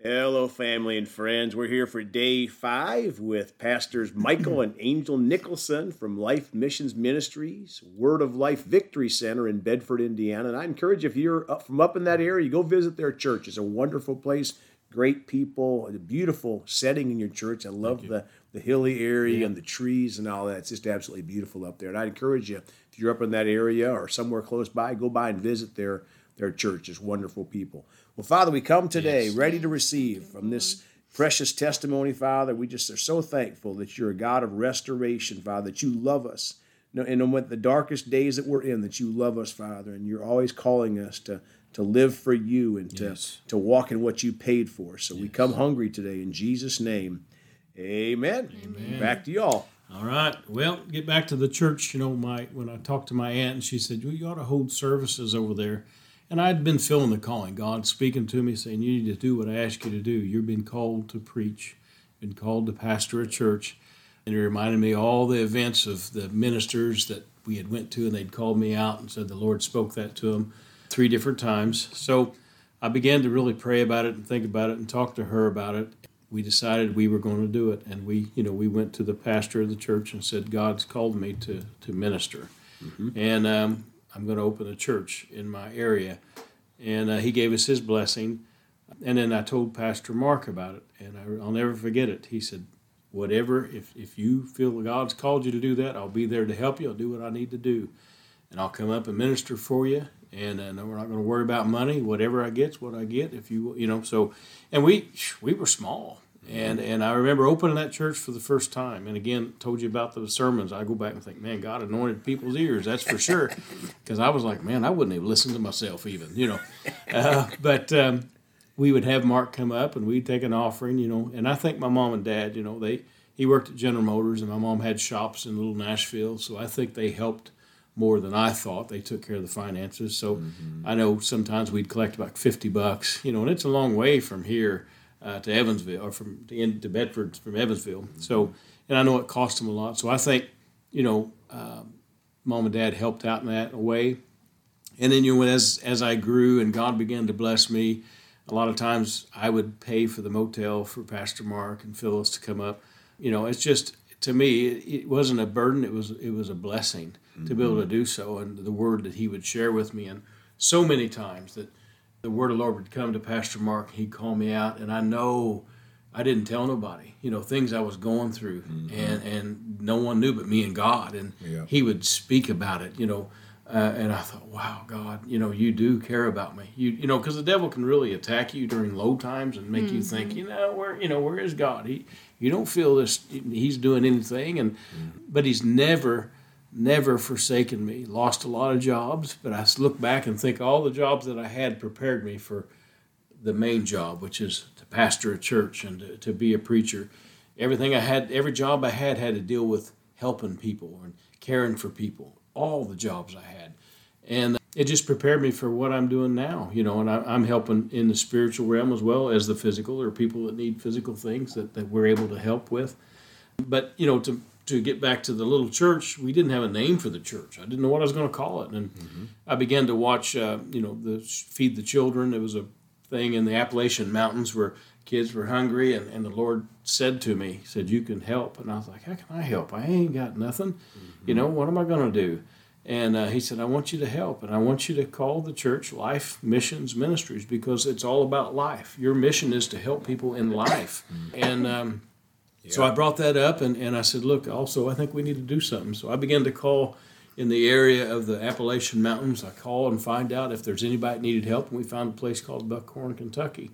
Hello, family and friends. We're here for day five with Pastors Michael and Angel Nicholson from Life Missions Ministries, Word of Life Victory Center in Bedford, Indiana. And I encourage you, if you're up from up in that area, you go visit their church. It's a wonderful place, great people, a beautiful setting in your church. I love the, the hilly area yeah. and the trees and all that. It's just absolutely beautiful up there. And I encourage you, if you're up in that area or somewhere close by, go by and visit their, their church. It's wonderful people. Well, Father, we come today yes. ready to receive from this precious testimony, Father. We just are so thankful that you're a God of restoration, Father, that you love us. And with the darkest days that we're in, that you love us, Father, and you're always calling us to, to live for you and to, yes. to walk in what you paid for. So yes. we come hungry today in Jesus' name. Amen. Amen. Back to y'all. All right. Well, get back to the church. You know, my when I talked to my aunt, and she said, well, "You ought to hold services over there." And I'd been feeling the calling, God speaking to me, saying, You need to do what I ask you to do. You've been called to preach, been called to pastor a church. And it reminded me all the events of the ministers that we had went to, and they'd called me out and said the Lord spoke that to them three different times. So I began to really pray about it and think about it and talk to her about it. We decided we were going to do it, and we, you know, we went to the pastor of the church and said, "God's called me to to minister," mm-hmm. and um, I'm going to open a church in my area. And uh, he gave us his blessing. And then I told Pastor Mark about it, and I, will never forget it. He said, Whatever, if, if you feel God's called you to do that, I'll be there to help you. I'll do what I need to do. And I'll come up and minister for you. And uh, we're not going to worry about money. Whatever I get's what I get. If you, you know, so, and we, we were small and and I remember opening that church for the first time. And again, told you about the sermons. I go back and think, man, God anointed people's ears. That's for sure. Because I was like, man, I wouldn't even listen to myself even, you know. Uh, but um, we would have Mark come up and we'd take an offering, you know. And I think my mom and dad, you know, they he worked at General Motors and my mom had shops in Little Nashville, so I think they helped more than I thought. They took care of the finances. So mm-hmm. I know sometimes we'd collect about fifty bucks, you know, and it's a long way from here uh, to Evansville or from to, in, to Bedford from Evansville. So, and I know it cost them a lot. So I think, you know, uh, mom and dad helped out in that way. And then you know, as as I grew and God began to bless me, a lot of times I would pay for the motel for Pastor Mark and Phyllis to come up. You know, it's just to me it, it wasn't a burden; it was it was a blessing mm-hmm. to be able to mm-hmm. do so, and the word that He would share with me, and so many times that the word of the Lord would come to Pastor Mark. He'd call me out, and I know I didn't tell nobody. You know things I was going through, mm-hmm. and and no one knew but me and God. And yeah. he would speak about it. You know. Uh, and I thought, wow, God, you know, you do care about me. You, you know, because the devil can really attack you during low times and make mm-hmm. you think, you know, where, you know, where is God? He, you don't feel this. He's doing anything, and mm-hmm. but he's never never forsaken me. Lost a lot of jobs, but I look back and think all the jobs that I had prepared me for the main job, which is to pastor a church and to, to be a preacher. Everything I had, every job I had, had to deal with helping people and caring for people. All the jobs I had, and it just prepared me for what I'm doing now. You know, and I, am helping in the spiritual realm as well as the physical. There are people that need physical things that, that we're able to help with. But you know, to to get back to the little church, we didn't have a name for the church. I didn't know what I was going to call it, and mm-hmm. I began to watch. Uh, you know, the feed the children. It was a thing in the Appalachian Mountains where kids were hungry, and, and the Lord said to me, said, "You can help." And I was like, "How can I help? I ain't got nothing. Mm-hmm. You know, what am I going to do?" And uh, he said, I want you to help, and I want you to call the church Life Missions Ministries because it's all about life. Your mission is to help people in life. Mm-hmm. And um, so I brought that up and, and I said, look, also, I think we need to do something. So I began to call in the area of the Appalachian Mountains. I call and find out if there's anybody that needed help. And we found a place called Buckhorn, Kentucky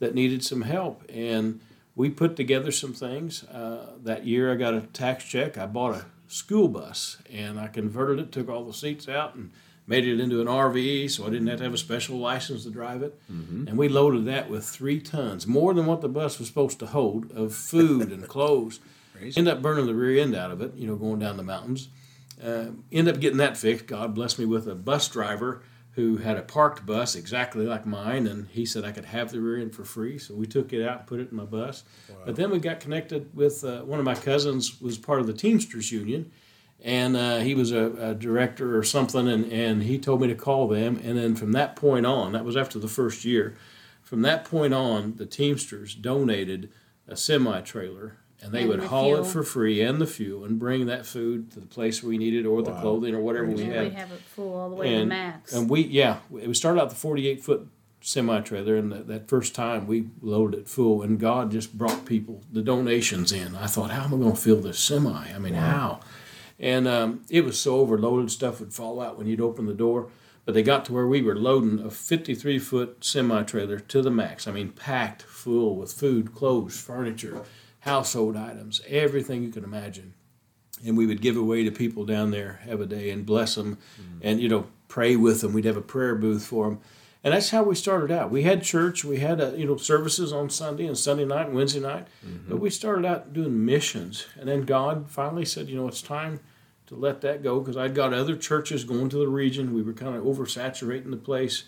that needed some help. And we put together some things. Uh, that year I got a tax check. I bought a school bus and I converted it, took all the seats out, and made it into an RV, so I didn't have to have a special license to drive it. Mm-hmm. And we loaded that with three tons, more than what the bus was supposed to hold, of food and clothes. End up burning the rear end out of it, you know, going down the mountains. Uh, end up getting that fixed. God bless me with a bus driver who had a parked bus exactly like mine, and he said I could have the rear end for free. So we took it out and put it in my bus. Wow. But then we got connected with uh, one of my cousins was part of the Teamsters Union, and uh, he was a, a, director or something, and, and he told me to call them. And then from that point on, that was after the first year, from that point on, the Teamsters donated a semi trailer and they And would the haul fuel. it for free and the fuel and bring that food to the place we needed or the clothing or whatever And we had. we'd have it full all the way to and, max. and we, yeah, we started out the 48 foot semi trailer, and that, that first time we loaded it full, and God just brought people the donations in. I thought, how am I going to fill this semi? I mean, how? And um, it was so overloaded, stuff would fall out when you'd open the door. But they got to where we were loading a 53 foot semi trailer to the max. I mean, packed full with food, clothes, furniture, household items, everything you can imagine. And we would give away to people down there, have a day, and bless them, and you know, pray with them. We'd have a prayer booth for them, and that's how we started out. We had church, we had uh, you know services on Sunday and Sunday night and Wednesday night, but we started out doing missions, and then God finally said, you know, it's time to let that go because I'd got other churches going to the region. We were kind of oversaturating the place.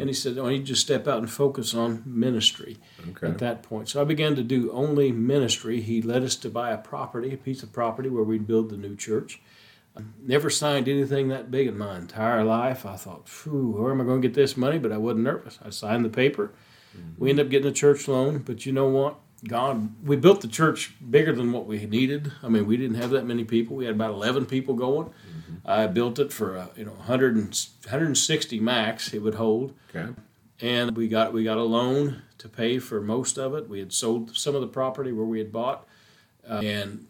And he said, oh, you just step out and focus on ministry Okay. at that point. So I began to do only ministry. He led us to buy a property, a piece of property where we'd build the new church. Never signed anything that big in my entire life. I thought, phew, where am I going to get this money? But I wasn't nervous. I signed the paper. We ended up getting a church loan. But you know what? God, we built the church bigger than what we needed. I mean, we didn't have that many people. We had about 11 people going. I built it for, uh, you know, 100 and, 160 max it would hold Okay. and we got we got a loan to pay for most of it. We had sold some of the property where we had bought, uh, and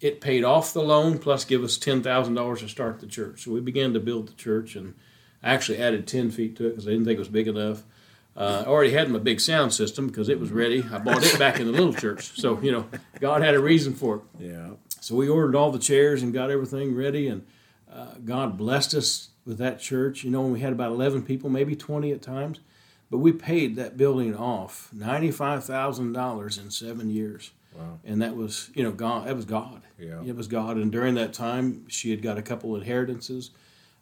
it paid off the loan plus give us ten thousand dollars to start the church. So we began to build the church, and I actually added ten feet to it because I didn't think it was big enough. Uh, I already had my big sound system because it was ready. I bought it back in the little church, so you know God had a reason for it. Yeah. So we ordered all the chairs and got everything ready, and uh, God blessed us with that church. You know, we had about 11 people, maybe 20 at times, but we paid that building off $95,000 in seven years. Wow. And that was, you know, God. That was God. Yeah. It was God. And during that time, she had got a couple of inheritances,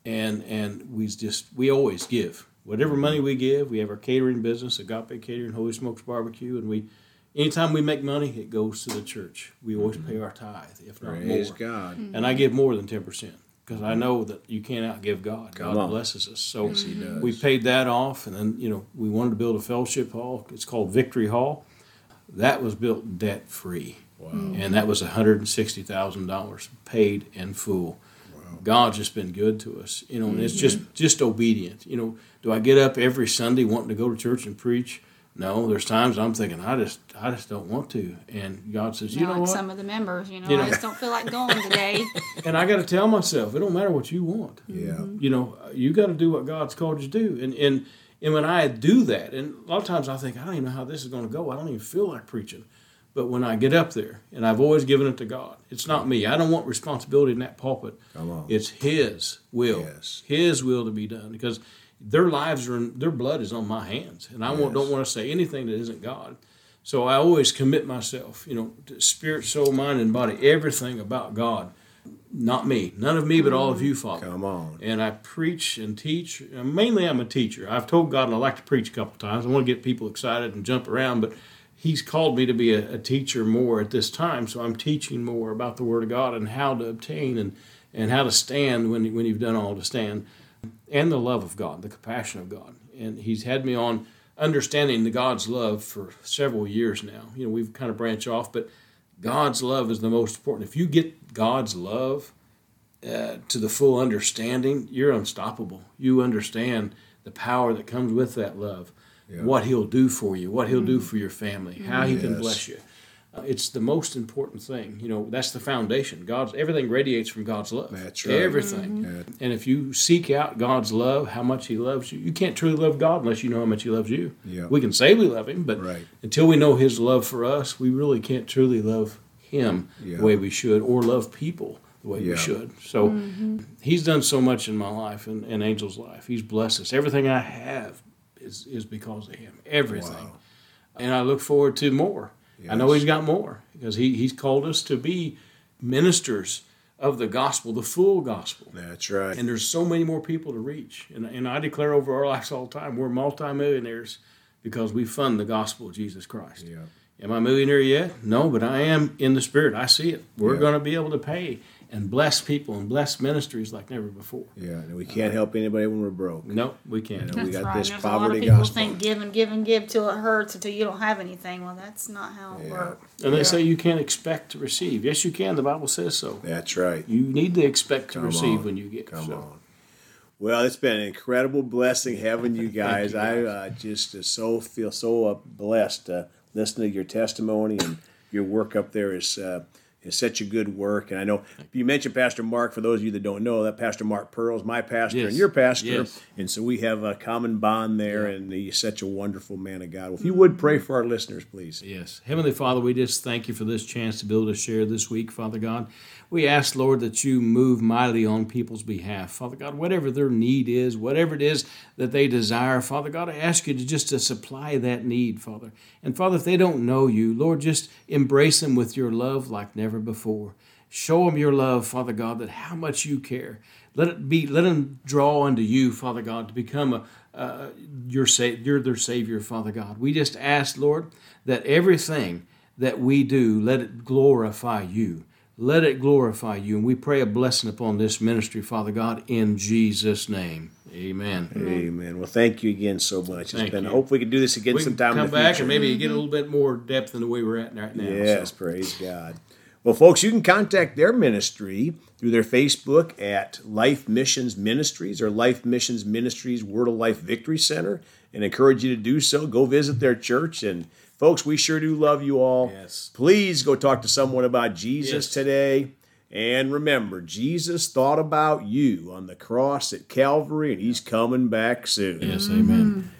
and and we just we always give whatever money we give. We have our catering business, Agape Catering, Holy Smokes Barbecue, and we. Anytime we make money, it goes to the church. We always mm-hmm. pay our tithe, if not Praise more. God. Mm-hmm. And I give more than ten percent because I mm-hmm. know that you can't outgive God. Come God on. blesses us. So Yes, He does. we paid that off, and then you know we wanted to build a fellowship hall. It's called Victory Hall. That was built debt free, Wow. and that was one hundred and sixty thousand dollars paid in full. God's just been good to us, you know, and it's just just obedient. You know, do I get up every Sunday wanting to go to church and preach? No, there's times I'm thinking I just I just don't want to, and God says, you Not know like what? some of the members, you know, You know- I just don't feel like going today. And I got to tell myself, it don't matter what you want. Yeah. You know, you got to do what God's called you to do. And and and when I do that, and a lot of times I think I don't even know how this is going to go. I don't even feel like preaching. But when I get up there, and I've always given it to God, it's not me. I don't want responsibility in that pulpit. Come on. It's His will, Yes. His will to be done, because their lives are, in, their blood is on my hands, and I won't, don't want to say anything that isn't God. So I always commit myself, you know, to spirit, soul, mind, and body, everything about God. Not me, none of me, but all of you, Father Come on. and I preach and teach. Mainly, I'm a teacher. I've told God I like to preach a couple times. I want to get people excited and jump around, but He's called me to be a, a teacher more at this time. So I'm teaching more about the Word of God and how to obtain and, and how to stand when, when you've done all to stand, and the love of God, the compassion of God. And He's had me on understanding the God's love for several years now. You know, we've kind of branched off, but God's love is the most important. If you get God's love, uh, to the full understanding, you're unstoppable. You understand the power that comes with that love, Yeah. what He'll do for you, what He'll do for your family, how He can bless you. Uh, it's the most important thing. You know, that's the foundation. God's everything radiates from God's love. That's right. Everything. Yeah. And if you seek out God's love, how much He loves you, you can't truly love God unless you know how much He loves you. Yeah. We can say we love Him, but Right. until we know His love for us, we really can't truly love Him Yeah. the way we should, or love people the way Yeah. we should. So He's done so much in my life and, and Angel's life. He's blessed us. Everything I have is is because of Him. Everything, Wow. and I look forward to more. I know He's got more because He He's called us to be ministers of the gospel, the full gospel. That's right. And there's so many more people to reach. And, and I declare over our lives all the time, we're multimillionaires because we fund the gospel of Jesus Christ. Yeah. Am I a millionaire yet? No, but I am in the spirit. I see it. We're Yeah. going to be able to pay and bless people and bless ministries like never before. Yeah, and we can't help anybody when we're broke. No, we can't. we That's got right. this There's a lot poverty of people gospel. think give and give and give till it hurts until you don't have anything. Well, that's not how it Yeah. works. And they say you can't expect to receive. Yes, you can. The Bible says so. That's right. You need to expect to receive on. when you get. Come so. on. Well, it's been an incredible blessing having you guys. I uh, just uh, so feel so uh, blessed uh, listening to your testimony and your work up there is is such a good work. And I know you mentioned Pastor Mark. For those of you that don't know, that Pastor Mark Pearl is my pastor Yes. and your pastor, Yes. and so we have a common bond there. And he's such a wonderful man of God. Well, if you would pray for our listeners, please. Yes. Heavenly Father, we just thank you for this chance to be able to share this week, Father God. We ask, Lord, that you move mightily on people's behalf. Father God, whatever their need is, whatever it is that they desire, Father God, I ask you to just to supply that need, Father. And Father, if they don't know you, Lord, just embrace them with your love like never before. Show them your love, Father God, that how much you care. Let it be. Let them draw unto you, Father God, to become a uh, your sa- you're their Savior, Father God. We just ask, Lord, that everything that we do, let it glorify you. Let it glorify you. And we pray a blessing upon this ministry, Father God, in Jesus' name. Amen. Amen. Well, thank you again so much. It's Thank been. you. Hope we can do this again We sometime come back and maybe get a little bit more depth than the way we're at right now. Yes, So, praise God. Well, folks, you can contact their ministry through their Facebook at Life Missions Ministries or Life Missions Ministries Word of Life Victory Center and encourage you to do so. Go visit their church. And, folks, we sure do love you all. Yes. Please go talk to someone about Jesus Yes. today. And remember, Jesus thought about you on the cross at Calvary, and he's coming back soon. yes, amen.